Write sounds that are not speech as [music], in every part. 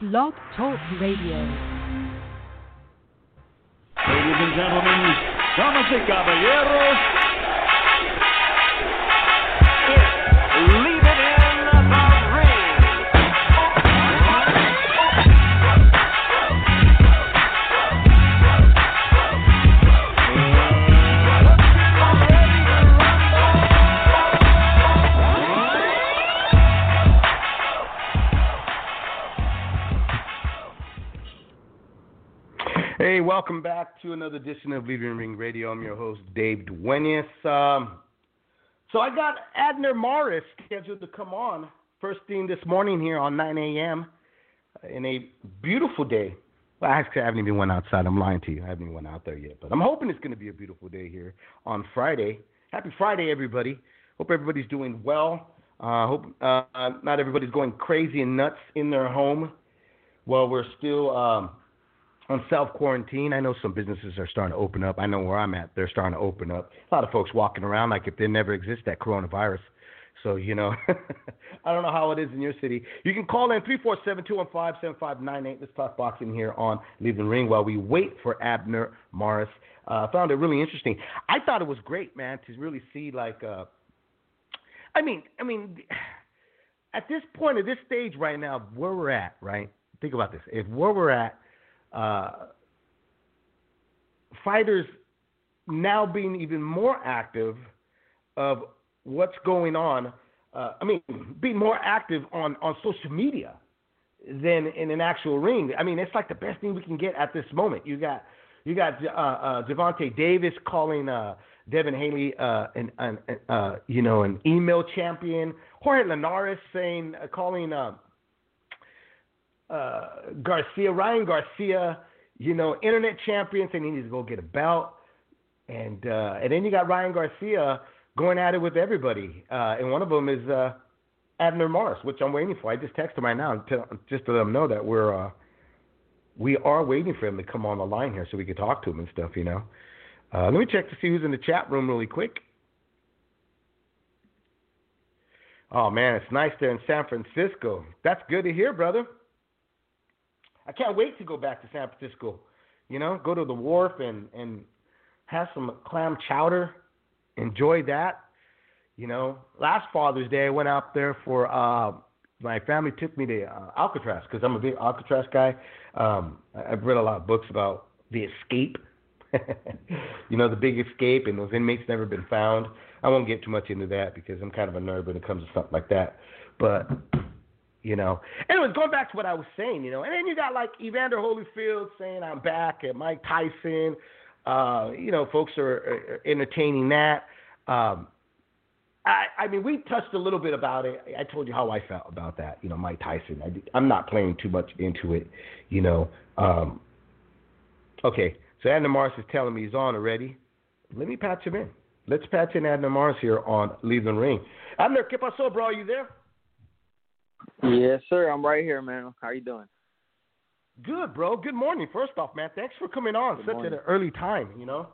Blog Talk Radio. Ladies and gentlemen, damas caballeros, welcome back to another edition of Leaving Ring Radio. I'm your host, Dave Duenez. Um, so I got Abner Mares scheduled to come on first thing this morning here on 9 a.m. in a beautiful day. Well, actually, I haven't even went outside. I'm lying to you. I haven't even went out there yet. But I'm hoping it's going to be a beautiful day here on Friday. Happy Friday, everybody. Hope everybody's doing well. Uh, hope uh, not everybody's going crazy and nuts in their home while we're still um, on self quarantine. I know some businesses are starting to open up. I know where I'm at, they're starting to open up. A lot of folks walking around like if there never exists that coronavirus. So, you know, [laughs] I don't know how it is in your city. You can call in 347 215 7598. Let's talk boxing here on Leave the Ring while we wait for Abner Mares. Uh, found it really interesting. I thought it was great, man, to really see, like, uh, I mean, I mean, at this point, at this stage right now, where we're at, right? Think about this. If where we're at, uh, fighters now being even more active of what's going on. Uh, I mean, being more active on, on social media than in an actual ring. I mean, it's like the best thing we can get at this moment. You got you got uh, uh, Gervonta Davis calling uh, Devin Haney uh, an, an uh, you know an email champion. Jorge Linares saying uh, calling. Uh, Garcia, Ryan Garcia, you know, internet champion saying he needs to go get a belt, and uh, and then you got Ryan Garcia going at it with everybody, uh, and one of them is uh, Abner Mares, which I'm waiting for. I just texted him right now to, just to let him know that we're uh, we are waiting for him to come on the line here so we can talk to him and stuff, you know. Uh, let me check to see who's in the chat room really quick. Oh man, it's nice there in San Francisco. That's good to hear, brother. I can't wait to go back to San Francisco. You know, go to the wharf and and have some clam chowder, enjoy that. You know, last Father's Day I went out there for uh my family took me to uh, Alcatraz because I'm a big Alcatraz guy. Um, I've read a lot of books about the escape. [laughs] you know, the big escape and those inmates never been found. I won't get too much into that because I'm kind of a nerd when it comes to something like that. But you know. Anyways, going back to what I was saying, you know, and then you got like Evander Holyfield saying I'm back, and Mike Tyson. Uh, you know, folks are, are entertaining that. Um, I, I mean, we touched a little bit about it. I told you how I felt about that. You know, Mike Tyson. I, I'm not playing too much into it. You know. Um, okay, so Abner Mares is telling me he's on already. Let me patch him in. Let's patch in Abner Mares here on Leave the Ring. Abner, ¿qué pasó, bro? Are you there? Yes, sir. I'm right here, man. How you doing? Good, bro. Good morning. First off, man, thanks for coming on Good such morning. at an early time. You know.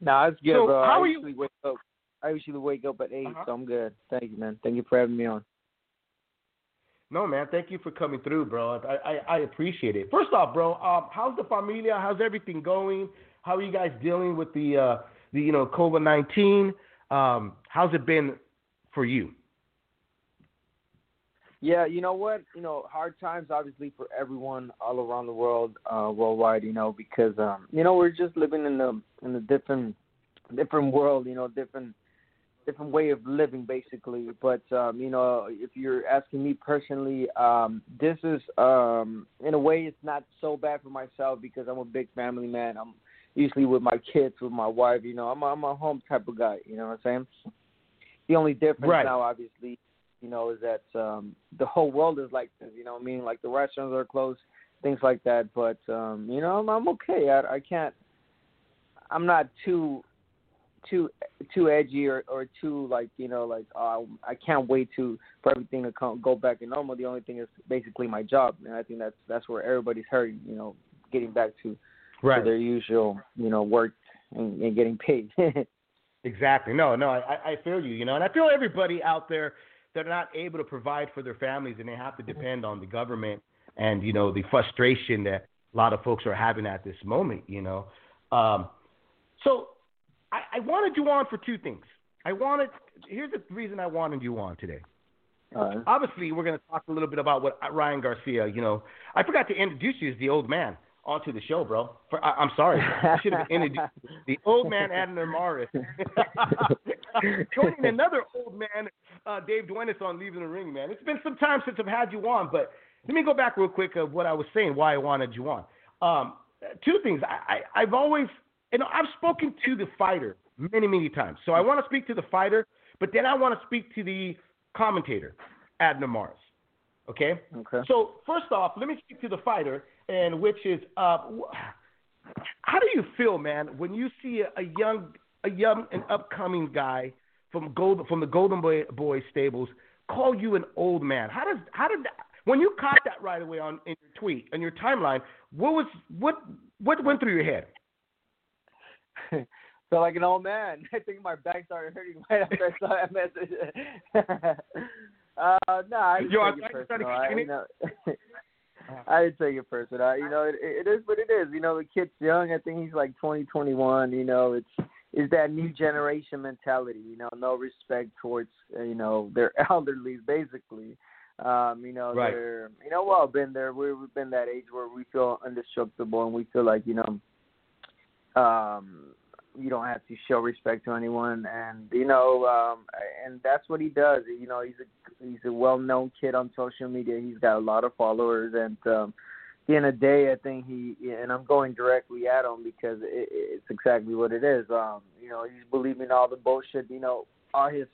Nah, it's good, So, bro. how I are you- usually wake up. I usually wake up at 8 Uh-huh. so I'm good. Thank you, man. Thank you for having me on. No, man. Thank you for coming through, bro. I I, I appreciate it. First off, bro, um, how's the familia? How's everything going? How are you guys dealing with the uh, the you know COVID nineteen? Um, how's it been for you? Yeah, you know what? You know, hard times obviously for everyone all around the world, uh, worldwide. You know, because um, you know we're just living in a in a different different world. You know, different different way of living basically. But um, you know, if you're asking me personally, um, this is um, in a way it's not so bad for myself because I'm a big family man. I'm usually with my kids, with my wife. You know, I'm a, I'm a home type of guy. You know what I'm saying? The only difference Right. now, obviously, you know, is that um, the whole world is like this. You know, what I mean, like the restaurants are closed, things like that. But um, you know, I'm, I'm okay. I, I can't. I'm not too too too edgy or or too like you know like uh, I can't wait to for everything to come, go back to normal. The only thing is basically my job, and I think that's that's where everybody's hurting. You know, getting back to, to their usual you know work and, and getting paid. [laughs] Exactly. No, no, I, I feel you, you know, and I feel everybody out there they're not able to provide for their families and they have to depend on the government and you know the frustration that a lot of folks are having at this moment. You know, um, so I, I wanted you on for two things. I wanted here's the reason I wanted you on today. Right. Obviously, we're going to talk a little bit about what Ryan Garcia. You know, I forgot to introduce you as the old man onto the show, bro. For, I, I'm sorry, I should have introduced [laughs] the old man Abner Mares. [laughs] Joining another old man, uh, Dave Duenez on Leaving the Ring, man. It's been some time since I've had you on, but let me go back real quick of what I was saying, why I wanted you on. Um, two things. I, I, I've always, you know, I've spoken to the fighter many, many times. So I want to speak to the fighter, but then I want to speak to the commentator, Abner Mares. Okay. Okay. So first off, let me speak to the fighter, and which is, uh, how do you feel, man, when you see a, a young, a young and upcoming guy from Golden, from the Golden Boy, Boy stables call you an old man? How does, how did that? When you caught that right away on in your tweet on your timeline, what was what what went through your head? [laughs] Felt like an old man. [laughs] I think my back started hurting [laughs] right after I saw that message. uh, no, I didn't Yo, take it personal. I, you know, I didn't take it personal. I, you know, it, it is what it is. You know, the kid's young. I think he's like twenty, twenty-one. You know, it's is that new generation mentality. You know, no respect towards uh, you know their [laughs] elderly, basically. Um, you know, Right. they're you know, well, been there. we- We've been that age where we feel indestructible and we feel like you know, um, you don't have to show respect to anyone, and you know, um, and that's what he does. You know, he's a he's a well-known kid on social media. He's got a lot of followers, and um, at the end of the day, I think he and I'm going directly at him because it, it's exactly what it is. Um, you know, he's believing all the bullshit. You know, all his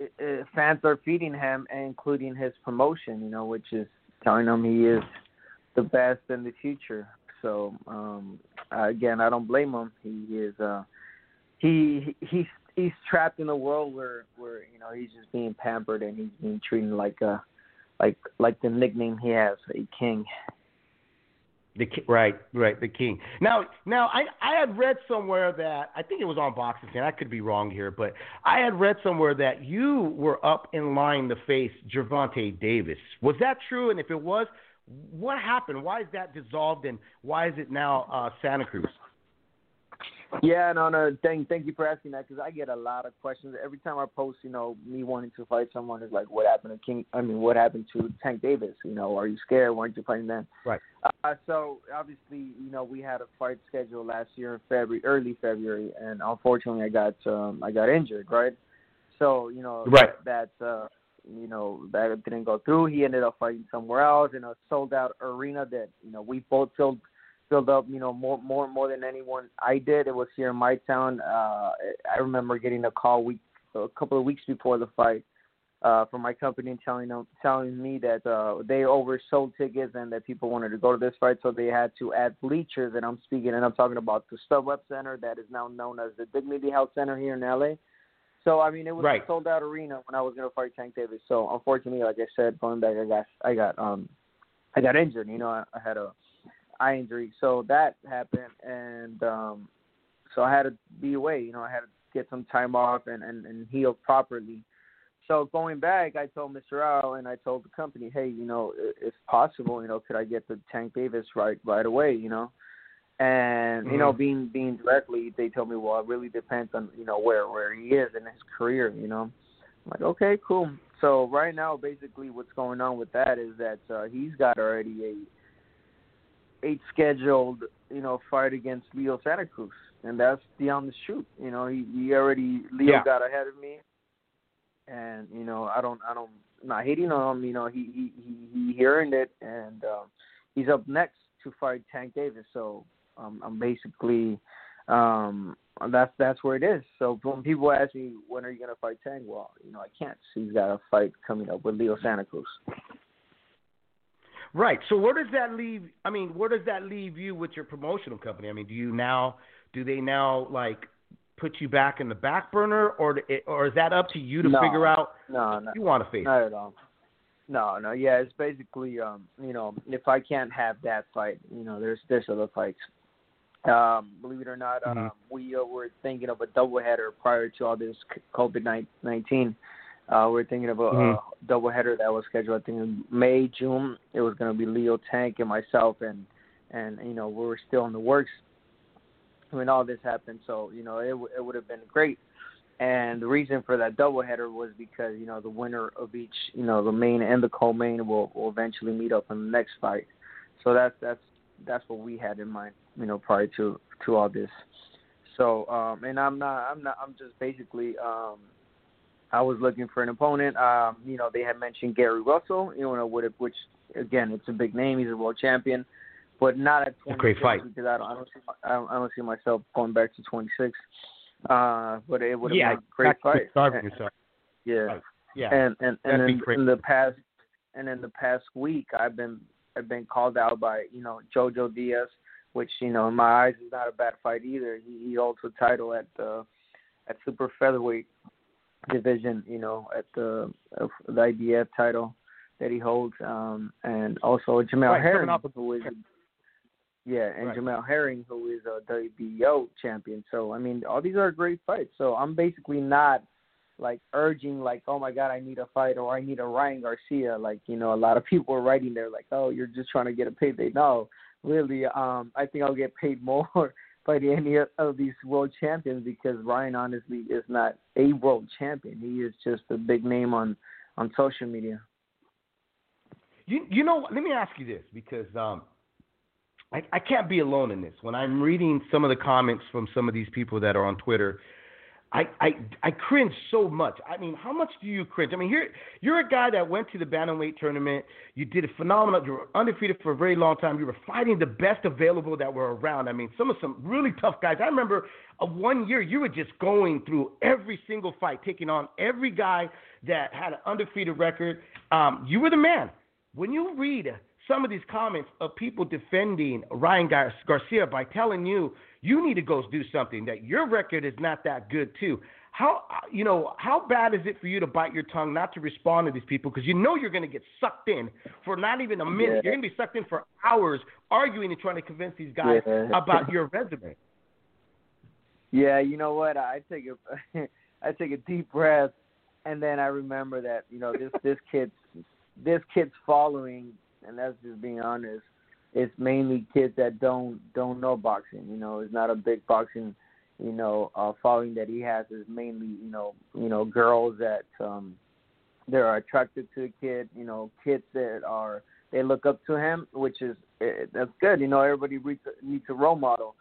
uh, fans are feeding him, including his promotion. You know, which is telling him he is the best in the future. So um again, I don't blame him. He is uh he he's he's trapped in a world where where you know he's just being pampered and he's being treated like a like like the nickname he has, a king. The ki- right, right, the king. Now, now I I had read somewhere that I think it was on Boxing Fan. I could be wrong here, but I had read somewhere that you were up in line to face Gervonta Davis. Was that true? And if it was, what happened? Why is that dissolved? And why is it now uh, Santa Cruz? Yeah, no, no. Thank, thank you for asking that because I get a lot of questions every time I post. You know, me wanting to fight someone is like, what happened to King? I mean, what happened to Tank Davis? You know, are you scared? Why aren't you fighting then? Right. Uh, so obviously, you know, we had a fight scheduled last year in February, early February, and unfortunately, I got um, I got injured. Right. So you know, Right. that uh, you know that didn't go through. He ended up fighting somewhere else in a sold out arena that you know we both filled filled up, you know, more more more than anyone I did. It was here in my town. Uh I remember getting a call week a couple of weeks before the fight uh from my company and telling them telling me that uh they oversold tickets and that people wanted to go to this fight so they had to add bleachers and I'm speaking and I'm talking about the StubHub Center that is now known as the Dignity Health Center here in LA. So I mean it was Right. a sold out arena when I was gonna fight Tank Davis. So unfortunately, like I said, going back I got I got um I got injured, you know, I, I had a eye injury. So that happened, and um, so I had to be away. You know, I had to get some time off and, and, and heal properly. So going back, I told Mr. Al and I told the company, hey, you know, if possible, you know, could I get the Tank Davis right right away? You know, and you know, Mhm. being being directly, they told me, well, it really depends on you know where where he is in his career. You know, I'm like, okay, cool. So right now, basically, what's going on with that is that uh, he's got already a eight scheduled, you know, fight against Leo Santa Cruz, and that's beyond the shoot. You know, he he already Leo Yeah. got ahead of me, and you know, I don't I don't not hating on him. You know, he he he, he earned it, and um, he's up next to fight Tank Davis. So um, I'm basically um that's that's where it is. So when people ask me when are you gonna fight Tank, well, you know, I can't. He's got a fight coming up with Leo Santa Cruz. Right. So where does that leave? I mean, where does that leave you with your promotional company? I mean, do you now do they now like put you back in the back burner, or or is that up to you to No. figure out No, no. you want to face? Not at all. No, no, yeah, it's basically um, you know, if I can't have that fight, you know, there's there's other fights. Um, believe it or not, Mhm. um, we uh, were thinking of a doubleheader prior to all this COVID nineteen. Uh, we're thinking of a, Mhm. a doubleheader that was scheduled. I think in May, June. It was going to be Leo Tank and myself, and and you know we were still in the works when all this happened. So you know it it would have been great. And the reason for that doubleheader was because you know the winner of each, you know, the main and the co-main will will eventually meet up in the next fight. So that's that's that's what we had in mind, you know, prior to to all this. So um, and I'm not I'm not I'm just basically um, I was looking for an opponent. Um, you know, they had mentioned Gary Russell, you know, which, which again, it's a big name. He's a world champion, but not at 26 great fight. because I don't I don't see I don't, I don't see myself going back to 26. Uh, but it would have yeah, been a great fight. starving And- yourself. yeah. Right. Yeah. And and and be in, in the past and in the past week I've been I've been called out by, you know, Jojo Diaz, which, you know, in my eyes is not a bad fight either. He he holds a title at uh at super featherweight division, you know, at the the IBF title that he holds. Um and also Jamel Right, Herring off of- who is yeah, and Right. Jamel Herring, who is a WBO champion. So I mean, all these are great fights. So I'm basically not like urging like, oh my god, I need a fight or I need a Ryan Garcia. Like you know, a lot of people are writing there like, oh, you're just trying to get a payday. No, really, um, I think I'll get paid [laughs] more fighting any of these world champions because Ryan honestly is not a world champion. He is just a big name on on social media. You you know let me ask you this because um I I can't be alone in this. When I'm reading some of the comments from some of these people that are on Twitter, I I I cringe so much. I mean, how much do you cringe? I mean, here you're a guy that went to the bantamweight tournament. You did a phenomenal. You were undefeated for a very long time. You were fighting the best available that were around. I mean, some of some really tough guys. I remember uh, one year you were just going through every single fight, taking on every guy that had an undefeated record. Um, you were the man. When you read some of these comments of people defending Ryan Gar- Garcia by telling you you need to go do something that your record is not that good too. How you know how bad is it for you to bite your tongue not to respond to these people because you know you're going to get sucked in for not even a minute. Yeah. You're going to be sucked in for hours arguing and trying to convince these guys Yeah. about your resume. Yeah, you know what? I take a [laughs] I take a deep breath, and then I remember that you know this this kid's this kid's following, and that's just being honest. It's mainly kids that don't don't know boxing. You know, it's not a big boxing, you know, uh, following that he has. Is mainly you know you know girls that um that are attracted to the kid. You know, kids that are they look up to him, which is eh, that's good. You know, everybody needs a- needs a role model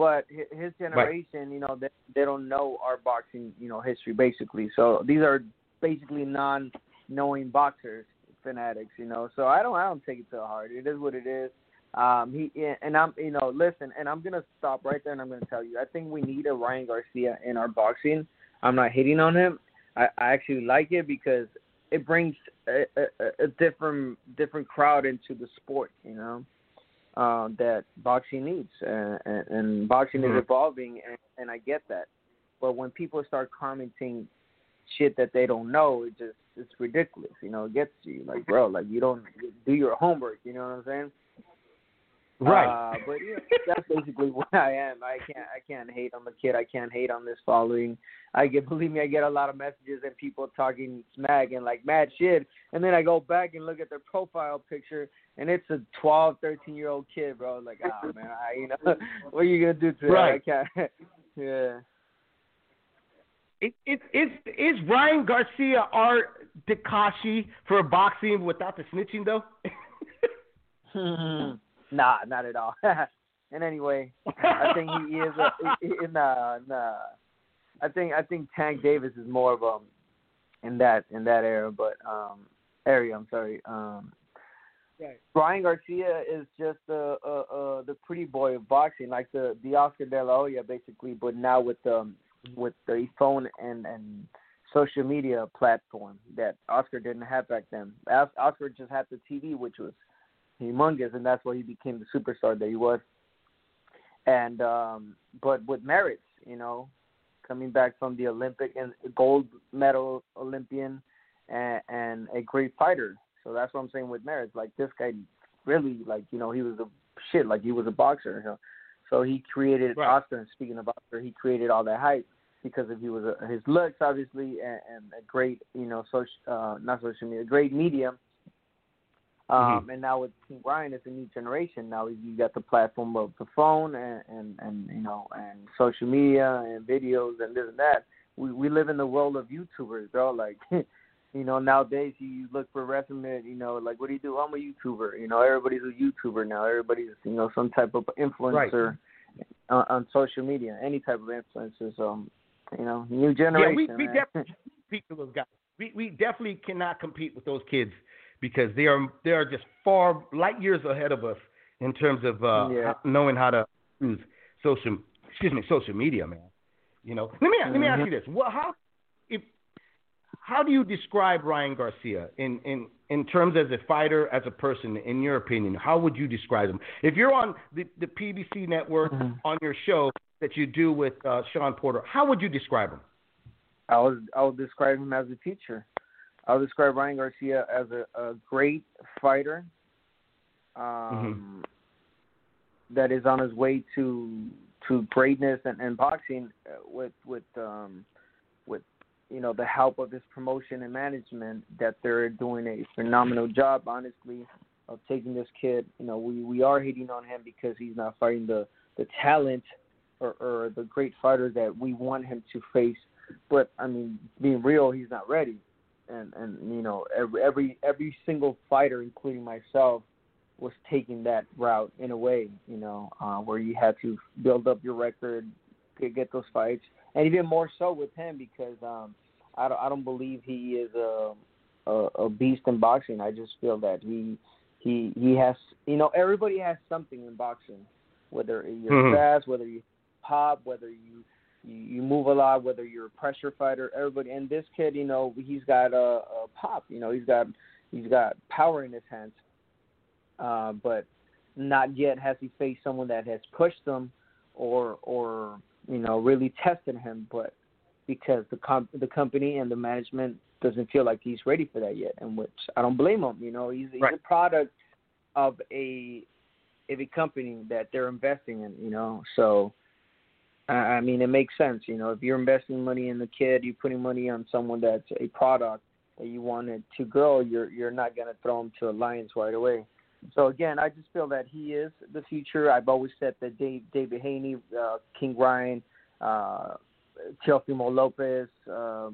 but his generation, you know, they they don't know our boxing, you know, history basically. So these are basically non-knowing boxers, fanatics, you know. So I don't I don't take it to heart. It is what it is. Um, he and I'm, you know, listen, and I'm gonna stop right there, and I'm gonna tell you, I think we need a Ryan Garcia in our boxing. I'm not hating on him. I, I actually like it because it brings a, a, a different different crowd into the sport, you know uh, that boxing needs, uh, and, and boxing Mhm. is evolving, and, and I get that. But when people start commenting shit that they don't know, it just it's ridiculous. You know, it gets to you. Like, bro, like you don't do your homework. You know what I'm saying? Right. Uh, but yeah, that's basically [laughs] what I am. I can't I can't hate on the kid. I can't hate on this following. I get believe me, I get a lot of messages and people talking smack and like mad shit. And then I go back and look at their profile picture and it's a 12, 13 year old kid, bro. Like, ah man, I, you know, [laughs] what are you gonna do to that? Right. I can't. [laughs] yeah. It, it, is is Ryan Garcia Art Tekashi for boxing without the snitching though? nah, not at all. [laughs] and anyway, I think he is a he- he- nah nah. I think I think Tank Davis is more of a in that in that era, but um area. I'm sorry. Um, Right. Ryan Garcia is just uh, uh, uh, the pretty boy of boxing, like the the Oscar De La Hoya, basically, but now with um with the phone and and social media platform that Oscar didn't have back then. Oscar just had the TV, which was humongous, and that's why he became the superstar that he was. And um but with merits, you know, coming back from the Olympic and gold medal Olympian and, and a great fighter. So that's what I'm saying with merits. Like this guy really like, you know, he was a shit, like he was a boxer. You know? So he created Right. Oscar and speaking of Oscar, he created all that hype. Because of he was a, his looks, obviously, and, and a great, you know, social, uh, not social media, great medium. Um, Mm-hmm. And now with King Ryan, it's a new generation. Now you got the platform of the phone and, and and you know and social media and videos and this and that. We we live in the world of YouTubers, bro. Like, [laughs] you know, nowadays you look for resume. You know, like what do you do? I'm a YouTuber. You know, everybody's a YouTuber now. Everybody's you know some type of influencer on, on social media. Any type of influencer. So, you know, new generation. Yeah, we, we definitely [laughs] compete with those guys. We we definitely cannot compete with those kids because they are they are just far light years ahead of us in terms of uh, Yeah. knowing how to use social excuse me social media, man. You know, let me let me ask you this: what how if how do you describe Ryan Garcia in in in terms as a fighter, as a person, in your opinion? How would you describe him? If you're on the, the PBC network Mhm. on your show that you do with uh, Shawn Porter, how would you describe him? I would I would describe him as a teacher. I would describe Ryan Garcia as a, a great fighter. Um, that is on his way to to greatness and, and boxing uh, with with um with you know the help of his promotion and management that they're doing a phenomenal job honestly of taking this kid you know we we are hating on him because he's not fighting the the talent or, or the great fighter that we want him to face but I mean, being real, he's not ready. And and you know, every every every single fighter, including myself, was taking that route in a way. You know, uh, where you had to build up your record, get, get those fights, and even more so with him because um, I don't I don't believe he is a, a a beast in boxing. I just feel that he he he has you know everybody has something in boxing, whether you're Mhm. fast, whether you pop, whether you you, move a lot, whether you're a pressure fighter, everybody. And this kid, you know, he's got a, a pop. You know, he's got he's got power in his hands. Uh, but not yet has he faced someone that has pushed him or or you know really tested him. But because the comp- the company and the management doesn't feel like he's ready for that yet, and which I don't blame him. You know, he's, he's Right. a product of a of a company that they're investing in. You know, so. I mean, it makes sense. You know, if you're investing money in the kid, you're putting money on someone that's a product that you wanted to grow. You're you're not gonna throw him to the lions right away. So again, I just feel that he is the future. I've always said that Dave, David Haney, uh, King Ryan, uh, Teofimo Lopez, uh,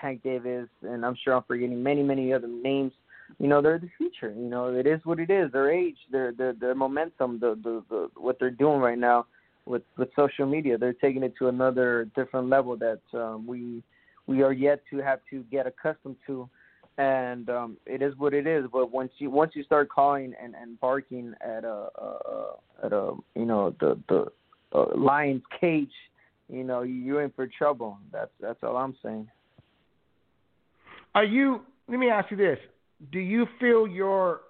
Tank Davis, and I'm sure I'm forgetting many many other names. You know, they're the future. You know, it is what it is. Their age, their their their momentum, the the, the what they're doing right now with with social media. They're taking it to another different level that um, we we are yet to have to get accustomed to. And um, it is what it is. But once you once you start calling and, and barking at a, a at a you know the the uh, lion's cage, you know you're in for trouble. That's that's all I'm saying. Are you? Let me ask you this: Do you feel you're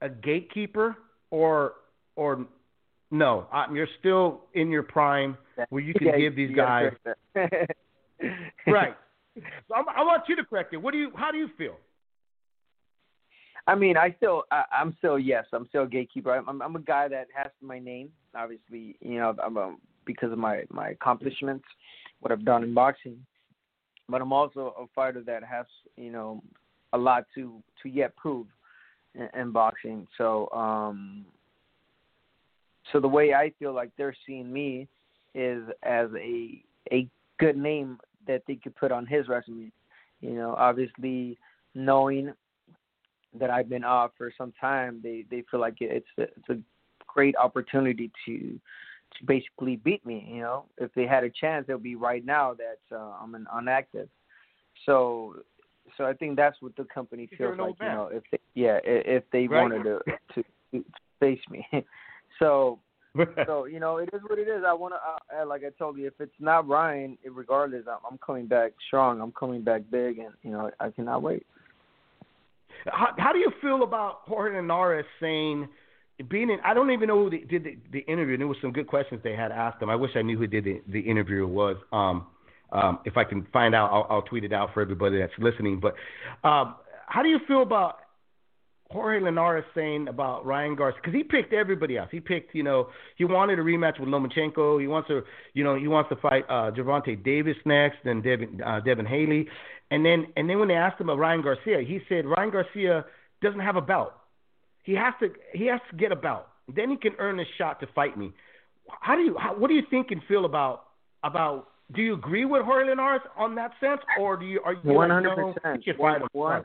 a gatekeeper, or or no? You're still in your prime where you can Yeah, give these guys [laughs] right. So I'm, I want you to correct it. What do you? How do you feel? I mean, I still, I, I'm still, yes, I'm still a gatekeeper. I'm, I'm, I'm a guy that has my name, obviously, you know, I'm a, because of my my accomplishments, what I've done in boxing. But I'm also a fighter that has, you know, a lot to to yet prove in, in boxing. So, um, so the way I feel like they're seeing me is as a a good name that they could put on his resume. You know, obviously knowing that I've been off for some time, they they feel like it's a, it's a great opportunity to to basically beat me. You know, if they had a chance, it'll be right now that uh, I'm an unactive. So, so I think that's what the company feels like. You know, if they, yeah, if they Right. wanted to, to to face me. [laughs] so [laughs] so you know, it is what it is. I want to, like I told you, if it's not Ryan, it- regardless, I'm, I'm coming back strong. I'm coming back big, and you know, I cannot wait. How, how do you feel about Jorge Linares saying, being in, I don't even know who the, did the, the interview. And there was some good questions they had asked him. I wish I knew who did the, the interview was. Um, um, if I can find out, I'll, I'll tweet it out for everybody that's listening. But um, how do you feel about Jorge Linares saying about Ryan Garcia because he picked everybody else. He picked, you know, he wanted a rematch with Lomachenko. He wants to, you know, he wants to fight uh, Gervonta Davis next, then Devin uh, Devin Haney, and then and then when they asked him about Ryan Garcia, he said Ryan Garcia doesn't have a belt. He has to he has to get a belt. Then he can earn a shot to fight me. How do you how, what do you think and feel about about do you agree with Jorge Linares on that sense, or do you are you one hundred percent he can fight him? One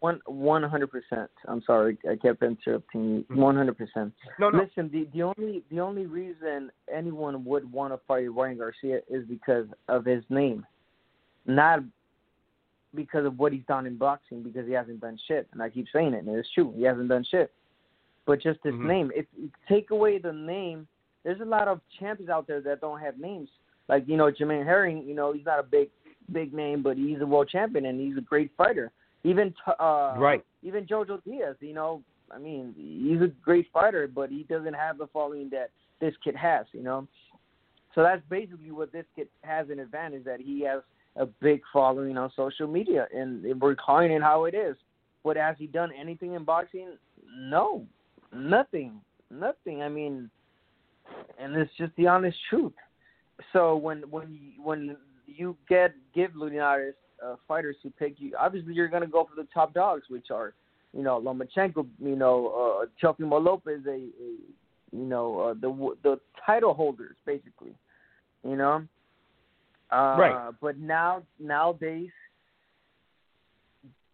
one one hundred percent. I'm sorry, I kept interrupting you. One hundred percent. No, no. Listen, the the only the only reason anyone would want to fight Ryan Garcia is because of his name, not because of what he's done in boxing. Because he hasn't done shit, and I keep saying it, and it's true. He hasn't done shit. But just his Mhm. name. If you take away the name, there's a lot of champions out there that don't have names. Like you know, Jermaine Herring. You know, he's not a big big name, but he's a world champion and he's a great fighter. Even uh, Right. even Jojo Diaz, you know, I mean, he's a great fighter, but he doesn't have the following that this kid has, you know. So that's basically what this kid has an advantage that he has a big following on social media, and we're calling it how it is. But has he done anything in boxing? No, nothing, nothing. I mean, and it's just the honest truth. So when when you, when you get give Linares uh, fighters to pick you, obviously you're gonna go for the top dogs, which are you know Lomachenko, you know uh, Teofimo Lopez, a, a you know uh, the the title holders basically, you know. Uh, Right. But now nowadays,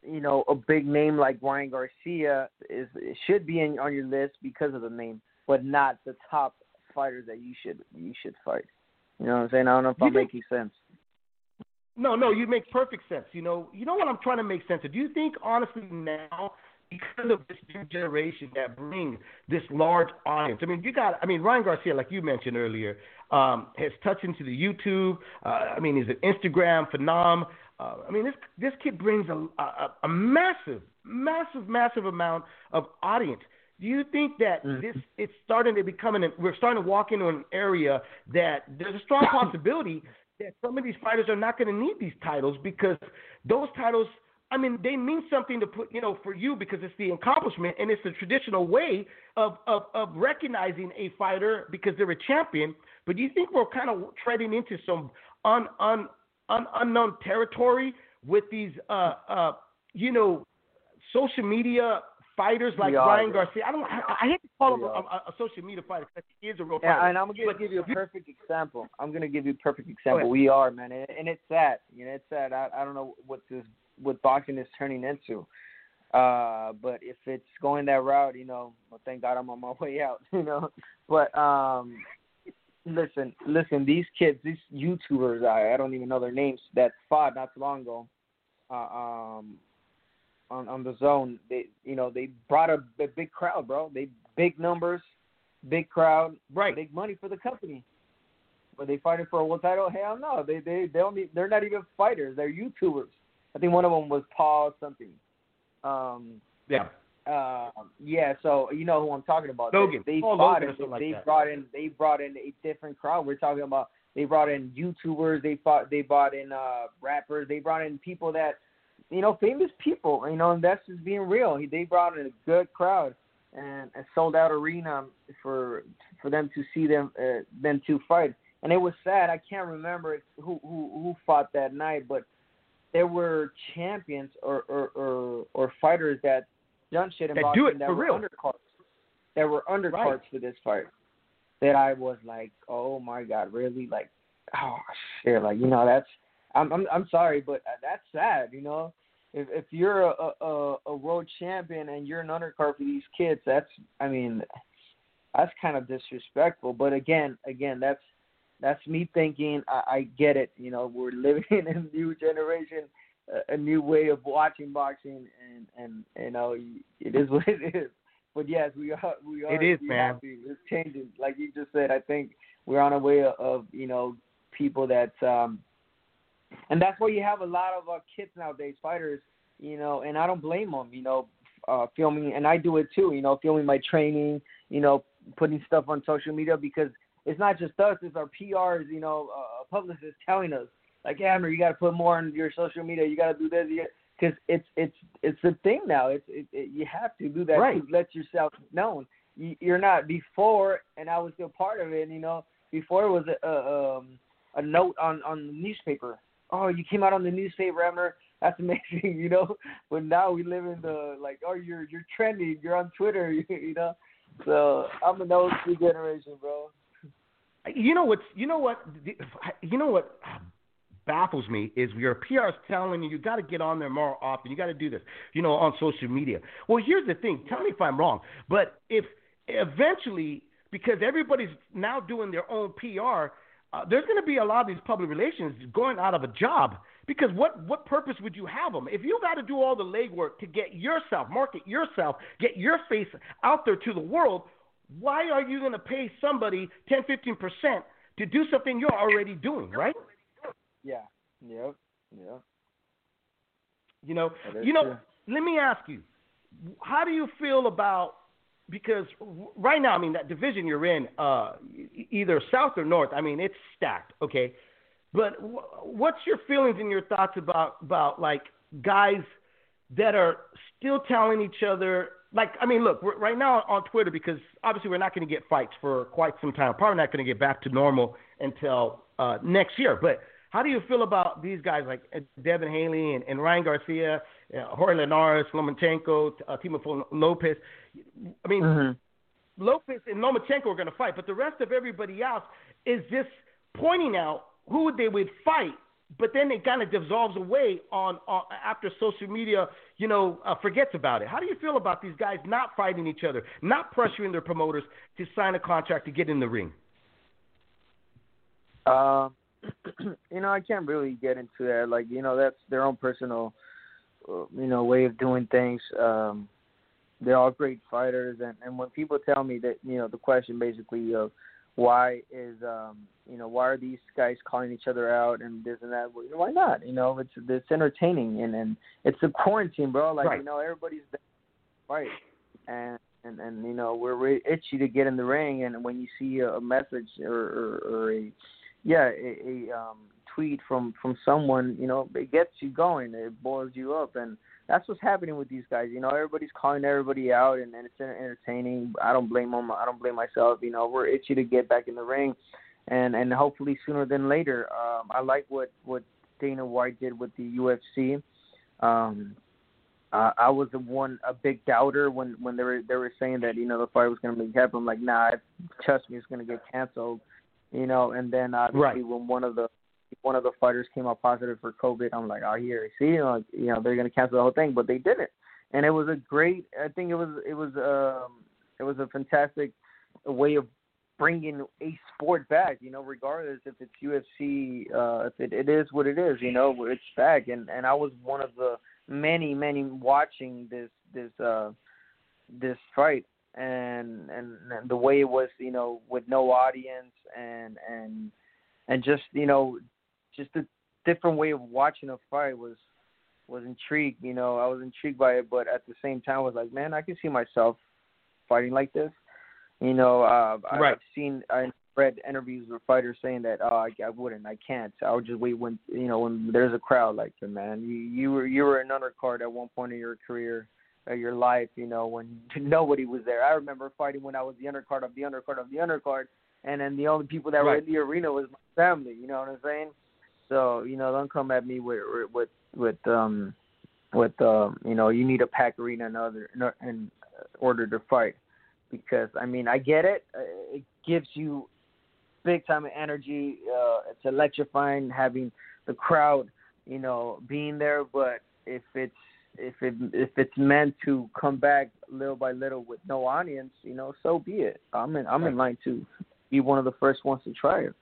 you know, a big name like Ryan Garcia is should be in, on your list because of the name, but not the top fighters that you should you should fight. You know what I'm saying? I don't know if You I'm think- making sense. No, no, you make perfect sense. You know, you know what I'm trying to make sense of. Do you think honestly now, because of this new generation that brings this large audience? I mean, you got. I mean, Ryan Garcia, like you mentioned earlier, um, has touched into the YouTube. Uh, I mean, he's an Instagram phenom. Uh, I mean, this this kid brings a, a a massive, massive, massive amount of audience. Do you think that Mhm. this it's starting to become an we're starting to walk into an area that there's a strong possibility that some of these fighters are not going to need these titles because those titles I mean they mean something to put you know for you because it's the accomplishment and it's the traditional way of of, of recognizing a fighter because they're a champion. But do you think we're kind of treading into some un, un, un unknown territory with these uh uh you know social media fighters like Ryan yeah. Garcia I don't I, I hate to call him We a, a, a social media fighter because he is a real fighter. Yeah, and I'm gonna But give you a perfect example. I'm gonna give you a perfect example. We are, man, and, and it's sad. You know, it's sad. I, I don't know what this what boxing is turning into. Uh, but if it's going that route, you know, well, thank God I'm on my [laughs] way out. You know, but um, listen, listen, these kids, these YouTubers, I I don't even know their names that fought not too long ago. Uh, um, on on the DAZN, they you know they brought a, a big crowd, bro. They big numbers, big crowd, right big money for the company. Were they fighting for a world title? Hell no. They they they only they're not even fighters. They're YouTubers. I think one of them was Paul something. Um. yeah Uh. Yeah. So you know who I'm talking about. Logan. They, they Paul fought Logan or like they that. brought in they brought in a different crowd. We're talking about they brought in YouTubers. They fought. They brought in uh rappers. They brought in people that you know famous people. You know, and that's just being real. They brought in a good crowd and a sold out arena for for them to see them uh, them to fight. And it was sad. I can't remember who who who fought that night, but there were champions or or or, or fighters that done shit in That boxing do it that for were real. undercards. That were undercards Right. for this fight. That I was like, oh my god, really? Like, oh shit, like you know that's. I'm I'm I'm sorry, but that's sad. You know, if if you're a a, a world champion and you're an undercard for these kids, that's I mean, that's kind of disrespectful. But again, again, that's that's me thinking. I, I get it. You know, we're [laughs] living in a new generation, a, a new way of watching boxing, and and you know, it is [laughs] what it is. But yes, we are we are. It is, man. Happy. It's changing, like you just said. I think we're on a way of, of you know people that um and that's why you have a lot of uh, kids nowadays, fighters, you know, and I don't blame them, you know, uh, filming, and I do it too, you know, filming my training, you know, putting stuff on social media because it's not just us, it's our PRs, you know, uh, publicists telling us, like, yeah, man, you got to put more on your social media, you got to do this. Because it's it's it's the thing now. It's it, it, you have to do that Right. to let yourself known. You, you're not before, and I was still part of it. You know, before it was a, a um a note on on the newspaper. Oh, you came out on the newspaper, Emmer. That's amazing, [laughs] you know. But now we live in the like, oh, you're you're trending. You're on Twitter, [laughs] you know. So I'm an old school generation, bro. You know what's you know what you know what baffles me is your PR is telling you you got to get on there more often. You got to do this, you know, on social media. Well, here's the thing. Tell me if I'm wrong, but if eventually because everybody's now doing their own PR, uh, there's going to be a lot of these public relations going out of a job. Because what what purpose would you have them if you got to do all the legwork to get yourself, market yourself, get your face out there to the world? Why are you going to pay somebody 10, 15 percent to do something you're already doing, right? Yeah. Yep. Yep. You know, you know. true. Let me ask you, how do you feel about because right now, I mean, that division you're in, uh, either south or north, I mean, it's stacked, okay. But wh- what's your feelings and your thoughts about about like guys that are still telling each other? Like, I mean, look, right now on Twitter because obviously we're not going to get fights for quite some time. Probably not going to get back to normal until uh, next year. But how do you feel about these guys like uh, Devin Haney and, and Ryan Garcia, Jorge Linares, Lomachenko, uh, Teofimo Lopez? I mean, Mm-hmm. Lopez and Lomachenko are going to fight, but the rest of everybody else is just pointing out who they would fight. But then it kind of dissolves away on, on after social media, you know, uh, forgets about it. How do you feel about these guys not fighting each other, not pressuring their promoters to sign a contract to get in the ring? Um, [clears throat] you know, I can't really get into that. Like, you know, that's their own personal, uh, you know, way of doing things. Um, they're all great fighters, and and when people tell me that, you know, the question basically of why is, um, you know, why are these guys calling each other out and this and that? Well, why not? You know, it's it's entertaining, and and it's the quarantine, bro. Like, Right. you know, everybody's there to and and and you know, we're really itchy to get in the ring, and when you see a, a message or, or or a yeah, a, a um, tweet from from someone, you know, it gets you going. It boils you up, and that's what's happening with these guys. You know, everybody's calling everybody out, and, and it's entertaining. I don't blame them. I don't blame myself. You know, we're itchy to get back in the ring, and and hopefully sooner than later. Um, I like what what Dana White did with the UFC. Um, uh, I was the one a big doubter when when they were they were saying that you know the fight was going to be happen. I'm like, nah, trust me, it's going to get canceled. You know, and then obviously Right. when one of the one of the fighters came out positive for COVID, I'm like, oh, here, see, you know, you know they're to cancel the whole thing, but they didn't, and it was a great. I think it was it was um it was a fantastic way of bringing a sport back. You know, regardless if it's UFC, uh, if it, it is what it is, you know, it's back, and and I was one of the many many watching this this uh this fight and and, and the way it was you know with no audience and and and just you know just a different way of watching a fight was was intrigued you know i was intrigued by it but at the same time I was like man i can see myself fighting like this you know uh Right. i've seen i read interviews with fighters saying that oh I, I wouldn't i can't i would just wait when you know when there's a crowd like that, man you you were you were an undercard at one point in your career of your life, you know, when [laughs] nobody was there. I remember fighting when I was the undercard of the undercard of the undercard, and then the only people that were in the arena was my family. You know what I'm saying? So you know, don't come at me with with with um with um you know you need a pack arena in order in order to fight because I mean I get it. Uh, It gives you big time energy. Uh, it's electrifying having the crowd, you know, being there. But if it's if it if it's meant to come back little by little with no audience, you know, so be it. I'm in I'm in line to be one of the first ones to try it.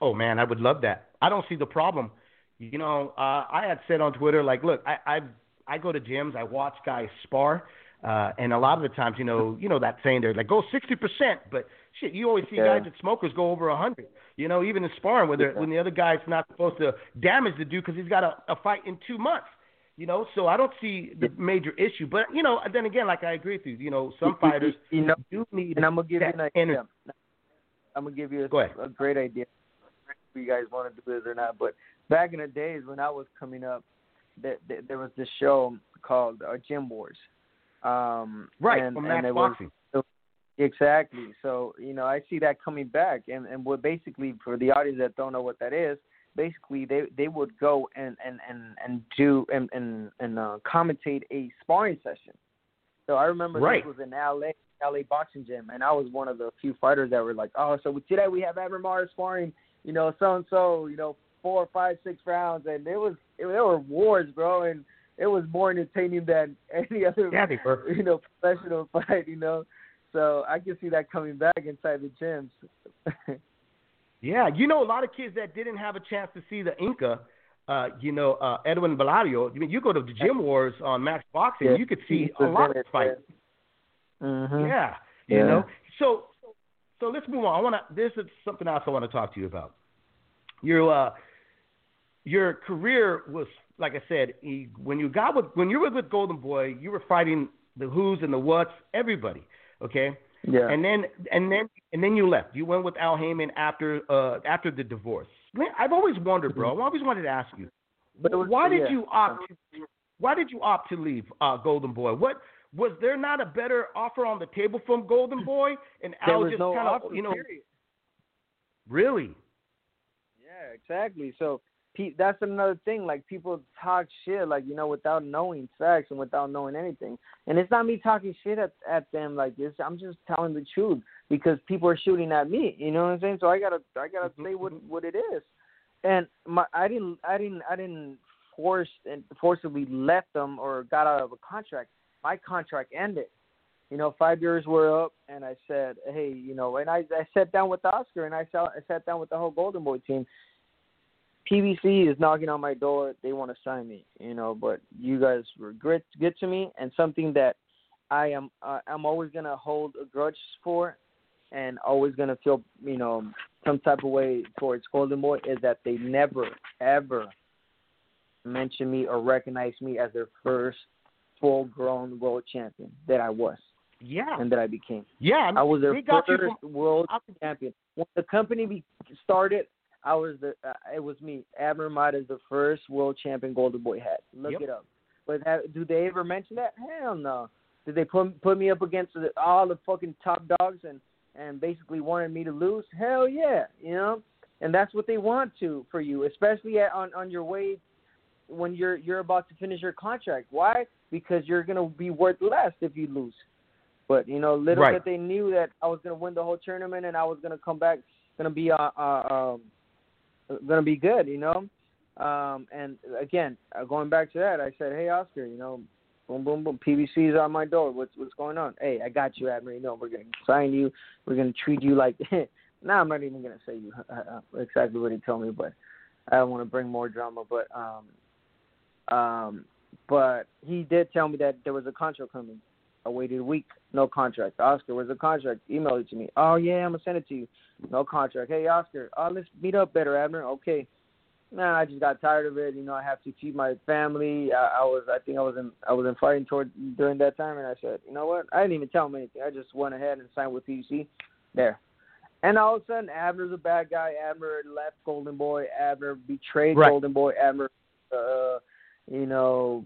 Oh man, I would love that. I don't see the problem. You know, uh, I had said on Twitter, like, look, I I, I go to gyms, I watch guys spar, uh, and a lot of the times, you know, you know that saying there, like, go sixty percent, but shit, you always see Yeah. guys that smokers go over a hundred. You know, even in sparring, they're, Yeah. when the other guy's not supposed to damage the dude because he's got a, a fight in two months. You know, so I don't see the major issue. But you know, then again, like I agree with you. You know, some fighters you know, do need and I'm gonna give you an idea. energy. I'm gonna give you a, Go ahead. a great idea. If you guys want to do this or not, but back in the days when I was coming up, there, there, there was this show called uh, Gym Wars. Um, Right, and, from and Max it was- Boxing. Exactly. So you know, I see that coming back, and and what basically for the audience that don't know what that is, basically they they would go and and and and do and and and uh, commentate a sparring session. So I remember Right. this was in L.A. LA boxing gym, and I was one of the few fighters that were like, oh, so today we have Abner Mares sparring, you know, so and so, you know, four, five, six rounds, and it was it, there were wars, bro, and it was more entertaining than [laughs] any other Yeah, they were. you know, professional [laughs] fight, you know. So I can see that coming back inside the gyms. [laughs] Yeah, you know, a lot of kids that didn't have a chance to see the Inca, uh, you know, uh, Edwin Valero. I mean, you go to the Gym Wars on Max Boxing, Yeah, you could see a lot of fights. Mm-hmm. Yeah, you Yeah. know. So, so let's move on. I want to. This is something else I want to talk to you about. Your uh, your career was like I said. When you got with when you were with Golden Boy, you were fighting the who's and the what's, everybody. Okay. Yeah. And then and then and then you left. You went with Al Haymon after uh after the divorce. I've always wondered, bro. I've always wanted to ask you, But was- why did yeah. you opt? Why did you opt to leave uh, Golden Boy? What was there not a better offer on the table from Golden Boy? And there Al was just no kind of you know period. really Yeah, exactly. So that's another thing. Like people talk shit, like you know, without knowing facts and without knowing anything. And it's not me talking shit at at them like this. I'm just telling the truth because people are shooting at me. You know what I'm saying? So I gotta I gotta Mhm, say what mhm. what it is. And my I didn't I didn't I didn't force and forcibly left them or got out of a contract. My contract ended. You know, five years were up, and I said, "Hey, you know," and I I sat down with Oscar, and I sat I sat down with the whole Golden Boy team. PBC is knocking on my door. They want to sign me, you know, but you guys were good, good to me, and something that I am uh, I'm always gonna hold a grudge for, and always gonna feel, you know, some type of way towards Golden Boy is that they never ever mention me or recognize me as their first full grown world champion that I was yeah and that I became. yeah. I was their they got you first from, world champion. When the company be, started, I was the uh, it was me. Abner Mares is the first world champion Golden Boy had. Look Yep. it up. But have, do they ever mention that? Hell no. Did they put put me up against the, all the fucking top dogs and and basically wanted me to lose? Hell yeah, you know. And that's what they want to for you, especially at, on on your way when you're you're about to finish your contract. Why? Because you're gonna be worth less if you lose. But you know, little Right. that they knew that I was gonna win the whole tournament and I was gonna come back, gonna be uh, uh um, gonna be good. You know. Um, and again, uh, going back to that, I said, hey Oscar, you know, boom, boom, boom, PBC's on my door. What's what's going on? Hey, I got you, Admiral. You know, we're gonna sign you. We're gonna treat you like. [laughs] now I'm not even gonna say you uh, [laughs] exactly what he told me, but I don't want to bring more drama. But um, um, but he did tell me that there was a contract coming. I waited a week, no contract. Oscar, where's the contract? Email it to me. Oh yeah, I'm gonna send it to you. No contract. Hey Oscar, oh let's meet up better, Abner. Okay. Nah, I just got tired of it. You know, I have to feed my family. I, I was, I think I was in, I was in fighting toward during that time, and I said, you know what? I didn't even tell him anything. I just went ahead and signed with PBC. There. And all of a sudden, Abner's a bad guy. Abner left Golden Boy. Abner betrayed Right. Golden Boy. Abner, uh, you know,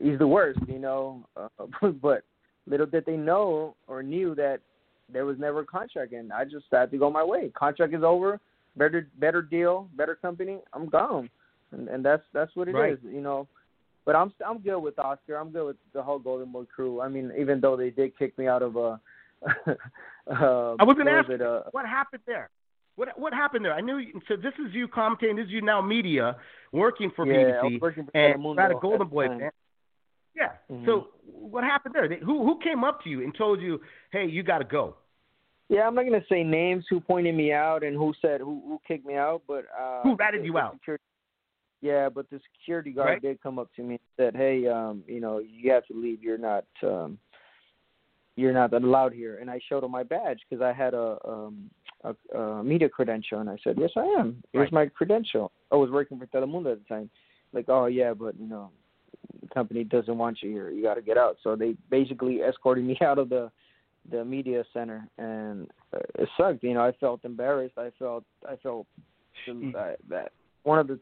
he's the worst. You know, uh, [laughs] but little did they know or knew that there was never a contract, and I just had to go my way. Contract is over. Better, better deal, better company. I'm gone, and and that's that's what it is. Right. You know. But I'm I'm good with Oscar. I'm good with the whole Golden Boy crew. I mean, even though they did kick me out of uh, [laughs] uh I was gonna ask it, uh, what happened there. What what happened there? I knew. You, so this is you commentating. This is you now media working for yeah, BBC working for and at a Golden Boy fan. Yeah. Mhm. So what happened there? They, who who came up to you and told you, "Hey, you got to go"? Yeah, I'm not gonna say names who pointed me out and who said who who kicked me out, but uh Who ratted you out? Security, yeah, but the security guard Right. did come up to me and said, "Hey, um, you know, you have to leave. You're not um you're not allowed here." And I showed him my badge because I had a um a, a media credential, and I said, "Yes, I am. Here's my credential." I was working for Telemundo at the time. Like, oh yeah, but you know, the company doesn't want you here. You got to get out. So they basically escorted me [laughs] out of the the media center, and uh, it sucked. You know, I felt embarrassed. I felt I felt Jeez. that, that one of the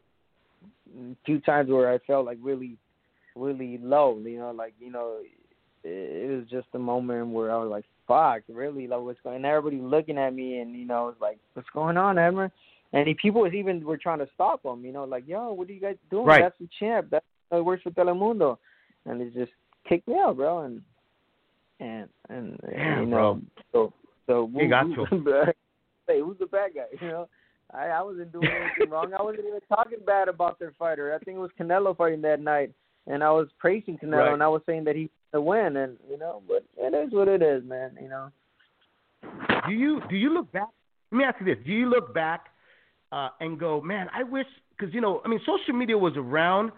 few times where I felt like really, really low. You know, like you know, it was just a moment where I was like, "Fuck, really? Like, what's going?" And everybody looking at me, and you know, it's like, "What's going on, Edmer?" And the people was even were trying to stop him. You know, like, "Yo, what are you guys doing? Right. That's the champ. That uh, works for Telemundo," and it just kicked me out, bro. And and and Damn, you know, so so He got you. [laughs] hey, who's the bad guy? [laughs] You know, I I wasn't doing anything wrong. I wasn't even talking bad about their fighter. I think it was Canelo fighting that night, and I was praising Canelo, Right. and I was saying that he to win, and you know, but it is what it is, man. You know. do you do you look back? Let me ask you this: Do you look back uh, and go, man, I wish because you know, I mean, social media was around,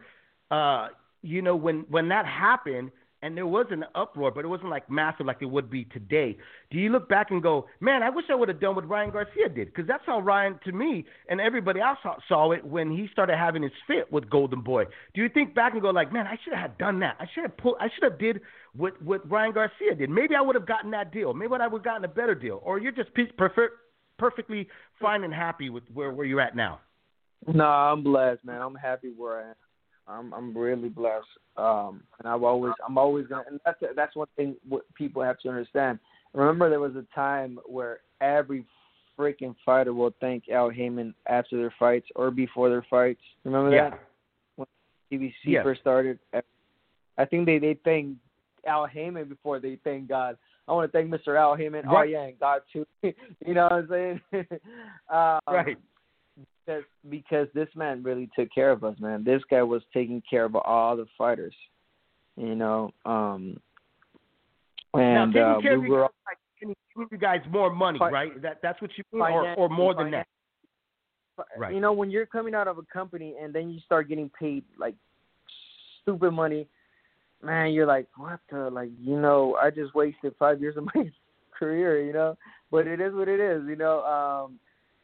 uh, you know, when when that happened, and there was an uproar, but it wasn't like massive like it would be today. Do you look back and go, man, I wish I would have done what Ryan Garcia did? Because that's how Ryan, to me, and everybody else saw, it when he started having his fit with Golden Boy. Do you think back and go like, man, I should have done that. I should have pulled. I should have did what what Ryan Garcia did. Maybe I would have gotten that deal. Maybe I would have gotten a better deal. Or you're just pe- perfect, perfectly fine and happy with where where you're at now. No, I'm blessed, man. I'm happy where I am. I'm I'm really blessed. Um, and I've always I'm always gonna. And that's that's one thing what people have to understand. Remember, there was a time where every freaking fighter will thank Al Haymon after their fights or before their fights. Remember Yeah. that when PBC Yes. first started? I think they they thank Al Haymon before they thank God. I want to thank Mr. Al Haymon. Oh yeah, and God too. [laughs] you know what I'm saying? [laughs] um, Right. Because because this man really took care of us, man. This guy was taking care of all the fighters, you know. Um, and now, uh, we were guys, like, can give you guys more money, Fi- right? That that's what you mean, or, or more than that. Right. You know, when you're coming out of a company and then you start getting paid like stupid money, man, you're like, what the like? You know, I just wasted five years of my [laughs] career, you know. But it is what it is, you know. Um,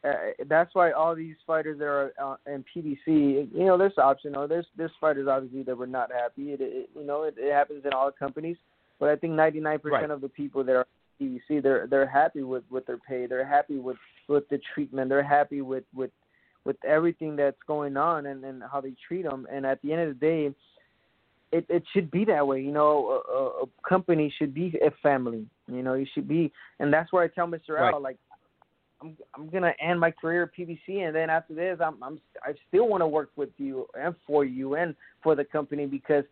uh, that's why all these fighters that are uh, in PBC, you know, there's optional. There's there's fighters obviously that were not happy. It, it you know it, it happens in all companies, but I think 99% Right. of the people that are in PBC, they're they're happy with with their pay. They're happy with with the treatment. They're happy with with with everything that's going on and and how they treat them. And at the end of the day, it it should be that way. You know, a, a, a company should be a family. You know, you should be, and that's where I tell Mr. Right. Al like. I'm I'm gonna end my career at PBC, and then after this, I'm I'm I still want to work with you and for you and for the company because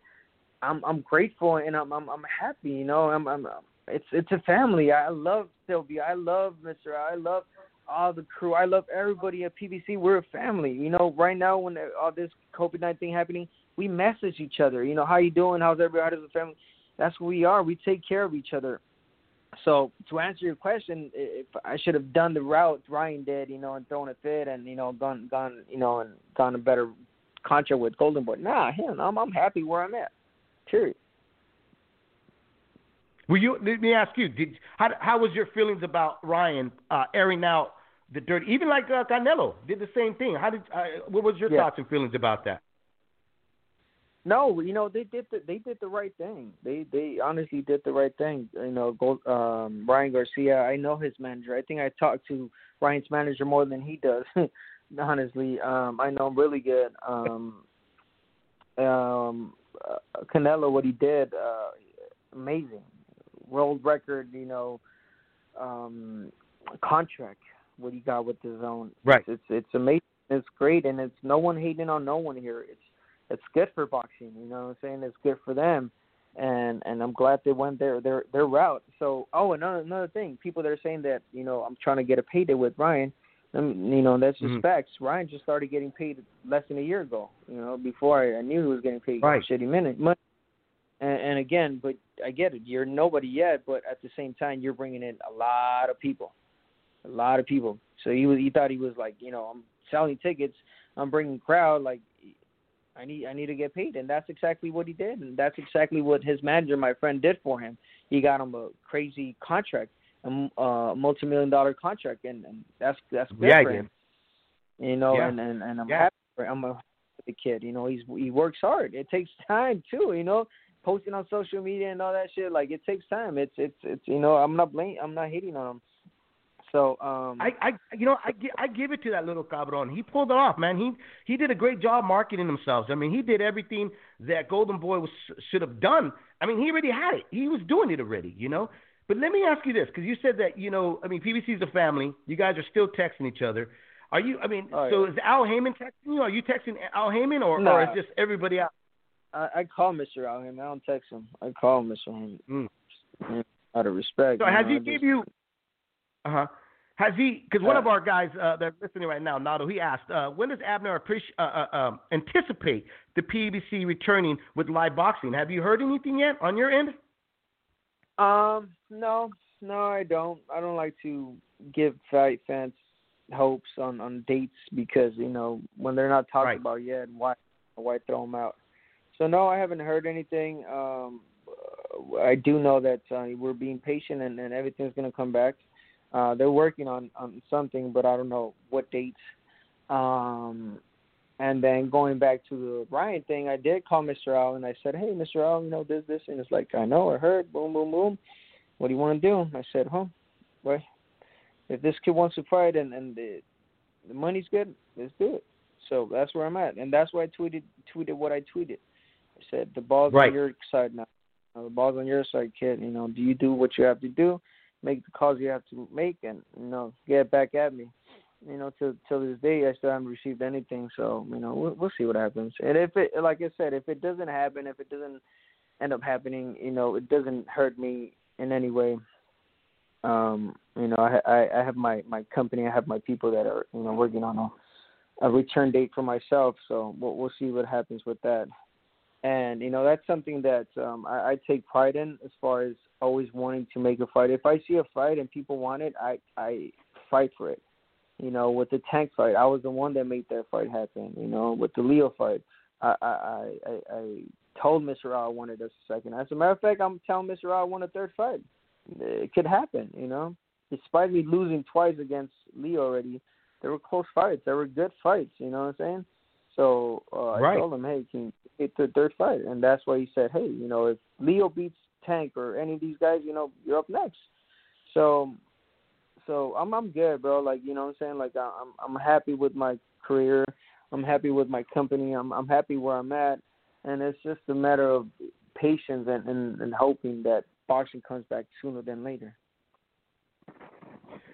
I'm I'm grateful and I'm I'm I'm happy. You know, I'm I'm it's it's a family. I love Sylvia. I love Mr. I love all the crew. I love everybody at PBC. We're a family. You know, right now when all this COVID nineteen happening, we message each other. You know, how you doing? How's everybody? How's the family? That's what we are. We take care of each other. So to answer your question, if I should have done the route Ryan did, you know, and thrown a fit and you know gone gone you know and gone a better contract with Golden Boy. Nah, hell, I'm I'm happy where I'm at. Period. Were you? Let me ask you. Did how how was your feelings about Ryan uh, airing out the dirt? Even like uh, Canelo did the same thing. How did? Uh, what was your Yeah. thoughts and feelings about that? No, you know they did the they did the right thing. They they honestly did the right thing. You know, Gold, um, Ryan Garcia. I know his manager. I think I talked to Ryan's manager more than he does. [laughs] honestly, um, I know him really good. Um, um, uh, Canelo, what he did, uh, amazing. World record, you know, um, contract. What he got with his own. Right. It's it's amazing. It's great, and it's no one hating on no one here. It's it's good for boxing. You know what I'm saying? It's good for them, and and I'm glad they went their their their route. So oh, another another thing, people that are saying that you know I'm trying to get a payday with Ryan. Um, you know that's just Mhm. facts. Ryan just started getting paid less than a year ago. You know before I, I knew he was getting paid Right. shitty minute money. And, and again, but I get it. You're nobody yet, but at the same time, you're bringing in a lot of people, a lot of people. So he was he thought he was like you know I'm selling tickets, I'm bringing crowd like I need I need to get paid, and that's exactly what he did, and that's exactly what his manager, my friend, did for him. He got him a crazy contract, a uh, multi-million dollar contract, and, and that's that's good Yeah, for him. You know, Yeah. and and and I'm Yeah. happy. For, I'm a the kid. You know, he's he works hard. It takes [laughs] time too. You know, posting on social media and all that shit. Like it takes time. It's it's it's you know I'm not blame I'm not hating on him. So um, I, I, you know, I, I give it to that little cabron. He pulled it off, man. He, he did a great job marketing themselves. I mean, he did everything that Golden Boy was should have done. I mean, he already had it. He was doing it already, you know. But let me ask you this, because you said that, you know, I mean, PBC is a family. You guys are still texting each other. Are you? I mean, Oh, so yeah. is Al Haymon texting you? Are you texting Al Haymon, or, No. or is just everybody out? I, I call Mr. Al Haymon. I don't text him. I call Mr. Haymon Mm. Out of respect. So has know, he I give just- you? Uh huh. Has he? Because one Uh, of our guys uh, that's listening right now, Nado, he asked, uh, when does Abner appreci- uh, uh, um, anticipate the PBC returning with live boxing? Have you heard anything yet on your end? Um, no, no, I don't. I don't like to give fight fans hopes on on dates because you know when they're not talked Right. about yet, why why throw them out? So no, I haven't heard anything. Um, uh, I do know that uh, we're being patient and, and everything's gonna come back. Uh, they're working on on something, but I don't know what dates. Um, and then going back to the Ryan thing, I did call Mr. Al and I said, "Hey, Mr. Al, you know this, this," and it's like, "I know, I heard." Boom, boom, boom. What do you want to do? I said, "Huh, well, if this kid wants to fight and and the, the money's good, let's do it." So that's where I'm at, and that's why I tweeted tweeted what I tweeted. I said, "The ball's Right. on your side now. The ball's on your side, kid. You know, do you do what you have to do, make the calls you have to make, and you know, get back at me." you know, till till this day, I still haven't received anything. So you know, we'll, we'll see what happens. And if it, like I said, if it doesn't happen, if it doesn't end up happening, you know, it doesn't hurt me in any way. Um, you know, I I, I have my my company, I have my people that are you know working on a a return date for myself. So we'll we'll see what happens with that. And you know, that's something that um, I, I take pride in as far as always wanting to make a fight. If I see a fight and people want it, I I fight for it you know, with the tank fight, I was the one that made that fight happen. You know, with the Leo fight, I I I, I, told Mr. Ra I wanted a second. As a matter of fact, I'm telling Mr. Ra I want a third fight. It could happen. You know, despite me losing twice against Leo already, there were close fights. There were good fights. You know what I'm saying? So uh, I told him, hey, can you get the third fight? And that's why he said, hey, you know, if Leo beats Tank or any of these guys, you know, you're up next. So so I'm I'm good, bro. Like you know what I'm saying. Like I- I'm I'm happy with my career. I'm happy with my company. I'm I'm happy where I'm at, and it's just a matter of patience and and, and hoping that boxing comes back sooner than later.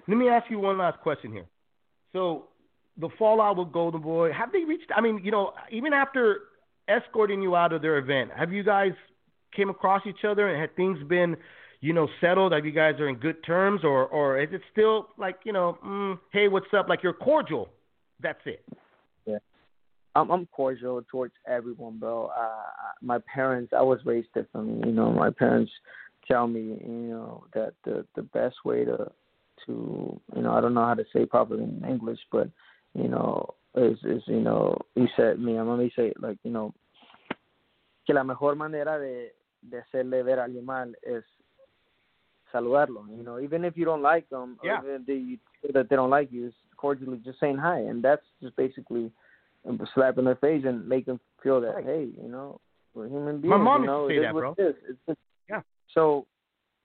Let me ask you one last question here. So, the fallout with Golden Boy, have they reached? I mean, you know, even after escorting you out of their event, have you guys came across each other and had things been, you know, settled? Have you guys are in good terms, or or is it still like, you know, mm, hey, what's up? Like you're cordial. That's it. I'm I'm cordial towards everyone, bro. Uh, my parents, I was raised differently. You know, my parents tell me, you know, that the the best way to to you know I don't know how to say properly in English, but you know is is you know he said mi mamá me dice like you know que la mejor manera de de hacerle ver a alguien mal es saludarlo. You know, even if you don't like them, Yeah. even if they, that they don't like you, is cordially just saying hi, and that's just basically um, a slap in their face and make them feel that Right. hey, you know, we're human beings. My mom you used to know, say that, bro. It's just, Yeah. So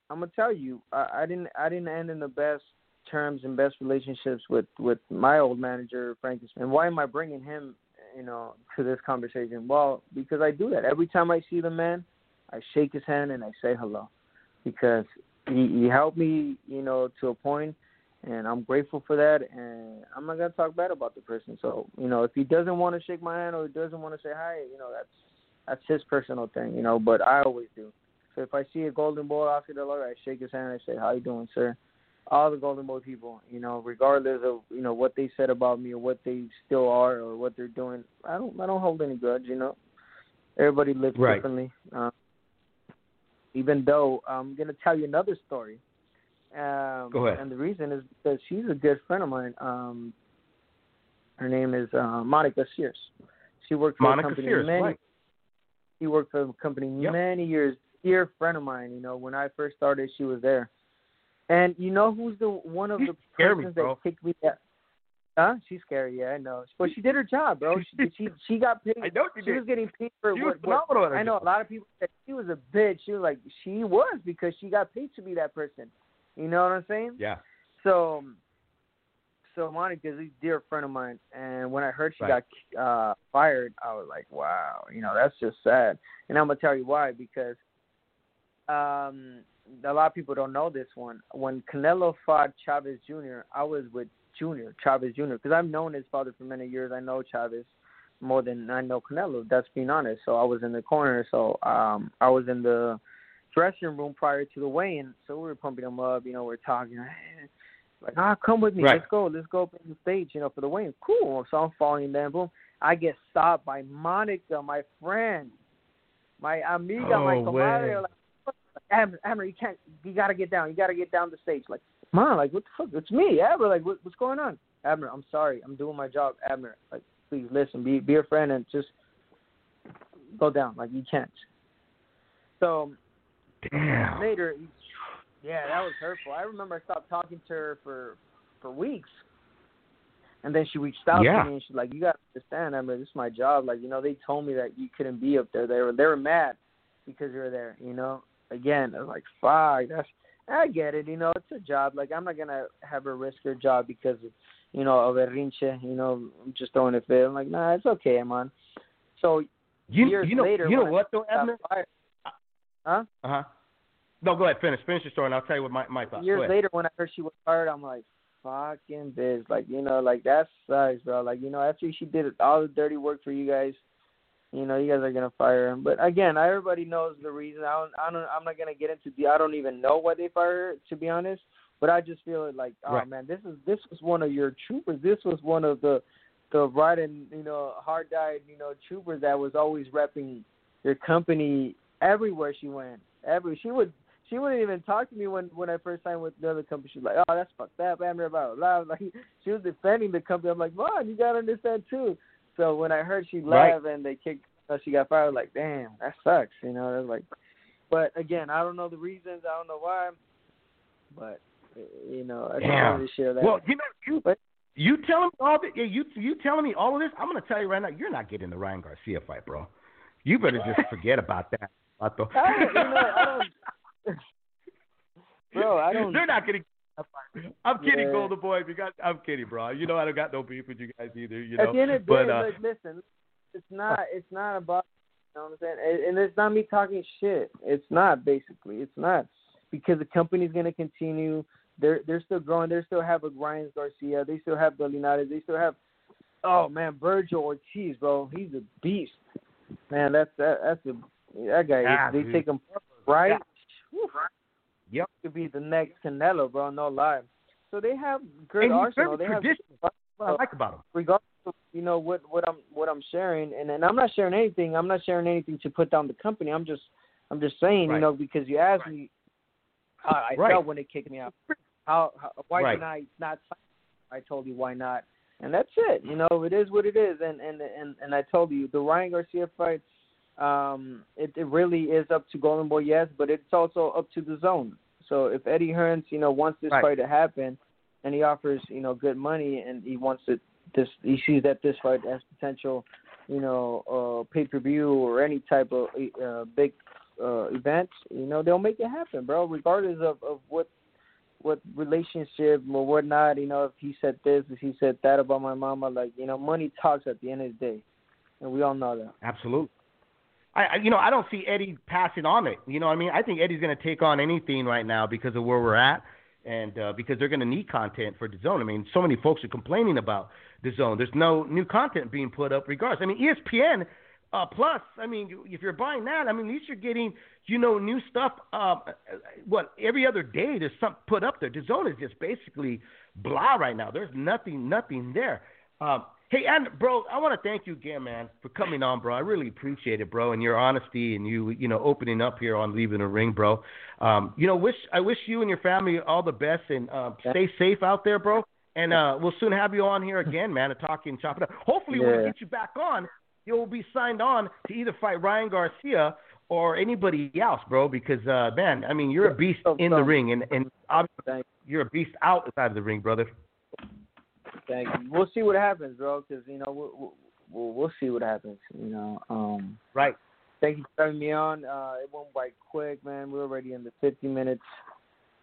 I'm gonna tell you, I, I didn't I didn't end in the best terms and best relationships with with my old manager Frank. And why am I bringing him, you know, to this conversation? Well, because I do that every time I see the man, I shake his hand and I say hello, because he, he helped me, you know, to a point, and I'm grateful for that. And I'm not gonna talk bad about the person. So you know, if he doesn't want to shake my hand or he doesn't want to say hi, you know, that's that's his personal thing, you know. But I always do. So if I see a Golden Oscar De La Hoya, I shake his hand and I say, "How you doing, sir?" All the Golden Boy people, you know, regardless of you know what they said about me or what they still are or what they're doing, I don't I don't hold any grudge, you know. Everybody lives Right. differently. Uh, even though I'm gonna tell you another story. Um, Go ahead. And the reason is because she's a good friend of mine. Um, her name is uh, Monica Sears. She worked for Monica a company Sears, many right. she worked for the company Yep. many years. Dear friend of mine, you know, when I first started, she was there. And you know who's the one of You the persons bro. that kicked me out? Huh? She's scary, yeah, I know. But she did her job, bro. She she, she got paid. I know she She did. was getting paid for She was what, what phenomenal at her I know a lot of people said she was a bitch. She was like she was because she got paid to be that person. You know what I'm saying? Yeah. So so Monica's a dear friend of mine, and when I heard she Right. got uh fired, I was like, wow, you know, that's just sad. And I'm gonna tell you why because um a lot of people don't know this one. When Canelo fought Chavez Jr., I was with Junior Chavez Jr. because I've known his father for many years. I know Chavez more than I know Canelo. That's being honest. So I was in the corner. So um I was in the dressing room prior to the weigh-in. So we were pumping him up. You know, we're talking. [laughs] Like, ah, come with me. Right. Let's go. Let's go up on the stage. You know, for the weigh-in. Cool. So I'm following them. Boom. I get stopped by Monica, my friend, my amiga, my Oh, comadre. Like, Abner, Abner, you can't. You gotta get down. You gotta get down the stage. Like, man, like what the fuck? It's me, Abner. Like, what, what's going on? Abner, I'm sorry. I'm doing my job. Abner, like, please listen. Be be a friend and just go down. Like, you can't. So Damn. later, yeah, that was hurtful. I remember I stopped talking to her for for weeks, and then she reached out Yeah. to me and she's like, "You got to understand, Emma. This is my job. Like, you know, they told me that you couldn't be up there. They were they were mad because you were there. You know. Again, I was like, fuck. That's I get it. You know, it's a job. Like, I'm not gonna have her risk her job because of you know of a berrinche. You know, I'm just throwing a fit. I'm like, nah, it's okay, man. So You, years you know, later, you know what though, Abner? Huh? Uh huh. No, go ahead. Finish. Finish your story, and I'll tell you what my my thoughts. years later when I heard she was fired, I'm like, fucking biz. Like, you know, like that sucks, bro. Like, you know, after she did all the dirty work for you guys, you know, you guys are gonna fire him. But again, everybody knows the reason. I don't, I don't, I'm not gonna get into the. I don't even know why they fired her, to be honest. But I just feel like, oh Right. man, this is this was one of your troopers. This was one of the, the right and you know hard died you know troopers that was always repping your company everywhere she went. Every she would she wouldn't even talk to me when when I first signed with the other company. She was like, "Oh, that's fucked up." I'm blah blah blah. [laughs] Like she was defending the company. I'm like, "Mom, you gotta understand too." So when I heard she Right. left and they kicked, uh, she got fired. I was like, "Damn, that sucks." You know, was like, but again, I don't know the reasons. I don't know why, but you know, I just wanted to share that. Well, you know, you But- you telling me all the yeah, you you telling me all of this. I'm gonna tell you right now, you're not getting the Ryan Garcia fight, bro. You better just [laughs] forget about that. I you know, I don't- [laughs] [laughs] Bro, I don't- They're not getting. [laughs] I'm kidding, Yeah. Golden Boy. Because I'm kidding, bro. You know I don't got no beef with you guys either. You At know, the end of the but day, uh, look, listen, it's not it's not about you know what I'm saying, and, and it's not me talking shit. It's not basically. It's not because the company's gonna continue. They're they're still growing. They still have a Ryan Garcia. They still have the Linares. They still have oh man, Vergil Ortiz, bro. He's a beast. Man, that's that that's a that guy. Yeah, they dude. take him right. Yeah. Yep. Could be the next Canelo, bro. No lie. So they have good he's arsenal. They have what I like about them. regardless of you know what what I'm what I'm sharing, and and I'm not sharing anything. I'm not sharing anything to put down the company. I'm just I'm just saying, Right. you know, because you asked me how I Right. felt when they kicked me out. How, how why Right. did I not? I told you why not, and that's it. You know, it is what it is, and and and and I told you the Ryan Garcia fight. Um, it, it really is up to Golden Boy, yes, but it's also up to DAZN. So if Eddie Hearns, you know, wants this Right. fight to happen, and he offers, you know, good money, and he wants it, this, he sees that this fight has potential, you know, uh, pay per view or any type of uh, big uh, event, you know, they'll make it happen, bro. Regardless of of what what relationship or whatnot, you know, if he said this, if he said that about my mama, like, you know, money talks at the end of the day, and we all know that. Absolutely. I, you know I don't see Eddie passing on it. You know I mean? I think Eddie's going to take on anything right now because of where we're at, and uh, because they're going to need content for DAZN. I mean, so many folks are complaining about DAZN. There's no new content being put up. Regardless, I mean ESPN uh, Plus. I mean, if you're buying that, I mean, at least you're getting you know new stuff. Uh, what every other day there's something put up there. DAZN is just basically blah right now. There's nothing, nothing there. Um, Hey, and bro, I want to thank you again, man, for coming on, bro. I really appreciate it, bro, and your honesty and you, you know, opening up here on leaving the ring, bro. Um, you know, wish I wish you and your family all the best and uh, stay safe out there, bro. And uh, we'll soon have you on here again, man, to talk and chop it up. Hopefully, when we Yeah. get you back on, you'll be signed on to either fight Ryan Garcia or anybody else, bro. Because uh, man, I mean, you're a beast in the ring, and and obviously you're a beast outside of the ring, brother. Thank you. We'll see what happens, bro, because you know we'll, we'll we'll see what happens. You know, um, Right. thank you for having me on. Uh, it went by quick, man. We're already in the 50 minutes,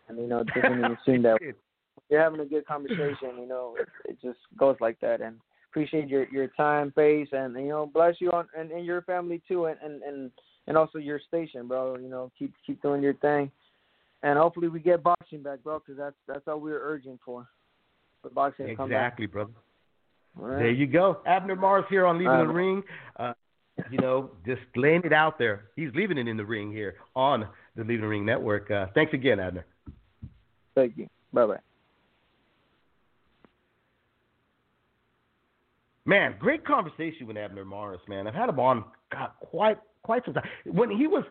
and you know, it doesn't even seem that [laughs] you're having a good conversation. You know, it, it just goes like that. And appreciate your your time, face, and you know, bless you on and, and your family too, and and and and also your station, bro. You know, keep keep doing your thing, and hopefully we get boxing back, bro, because that's that's all we're urging for. For boxing. Exactly, brother. Right. There you go. Abner Mares here on Leaving Uh, the Ring. Uh, you know, just laying it out there. He's leaving it in the ring here on the Leaving the Ring Network. Uh, thanks again, Abner. Thank you. Bye bye. Man, great conversation with Abner Mares, man. I've had him on God, quite quite some time. When he was,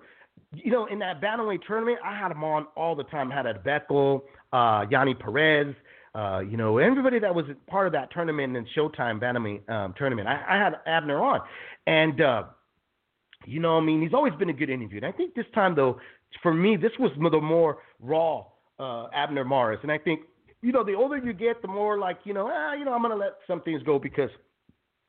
you know, in that bantamweight tournament, I had him on all the time. I had Agbeko, uh, Yonnhy Perez, uh, you know, everybody that was part of that tournament and Showtime bantamweight um, tournament. I, I had Abner on, and uh, you know, I mean, he's always been a good interview. And I think this time, though, for me, this was the more raw uh, Abner Mares. And I think, you know, the older you get, the more like, you know, ah, you know, I'm gonna let some things go because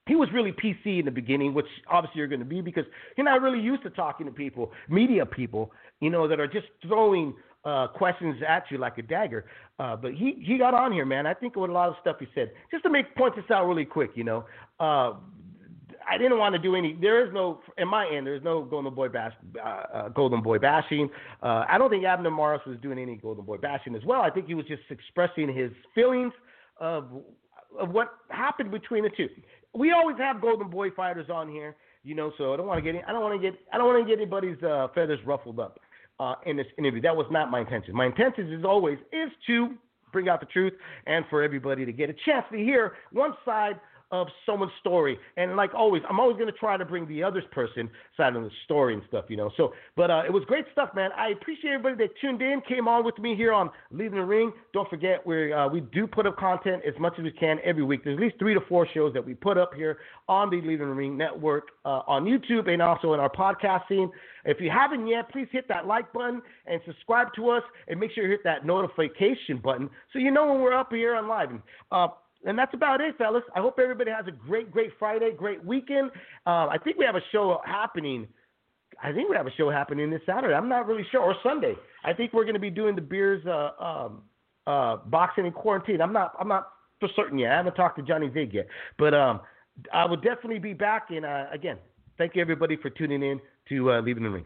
he was really PC in the beginning, which obviously you're going to be because you're not really used to talking to people, media people, you know, that are just throwing uh, questions at you like a dagger. Uh, but he he got on here, man. I think with a lot of stuff he said, just to make point this out really quick, you know. Uh, I didn't want to do any. There is no, in my end, there's no Golden Boy bash, uh, uh, Golden Boy bashing. Uh, I don't think Abner Mares was doing any Golden Boy bashing as well. I think he was just expressing his feelings of of what happened between the two. We always have Golden Boy fighters on here, you know. So I don't want to get, I don't want to get, I don't want to get anybody's uh, feathers ruffled up uh, in this interview. That was not my intention. My intention, as always, is to bring out the truth and for everybody to get a chance to hear one side of someone's story. And like always, I'm always to try to bring the other person side of the story and stuff, you know. So, but uh, it was great stuff, man. I appreciate everybody that tuned in, came on with me here on Leaving the Ring. Don't forget, we uh, we do put up content as much as we can every week. There's at least three to four shows that we put up here on the Leaving the Ring network uh, on YouTube and also in our podcast scene. If you haven't yet, please hit that like button and subscribe to us, and make sure you hit that notification button so you know when we're up here on live. Uh, and that's about it, fellas. I hope everybody has a great, great Friday, great weekend. Uh, I think we have a show happening. I think we have a show happening this Saturday. I'm not really sure, or Sunday. I think we're going to be doing the beers uh, um, uh, boxing in quarantine. I'm not. I'm not for certain yet. I haven't talked to Johnny Zig yet, but um, I will definitely be back. And uh, again, thank you everybody for tuning in to uh, Leaving the Ring.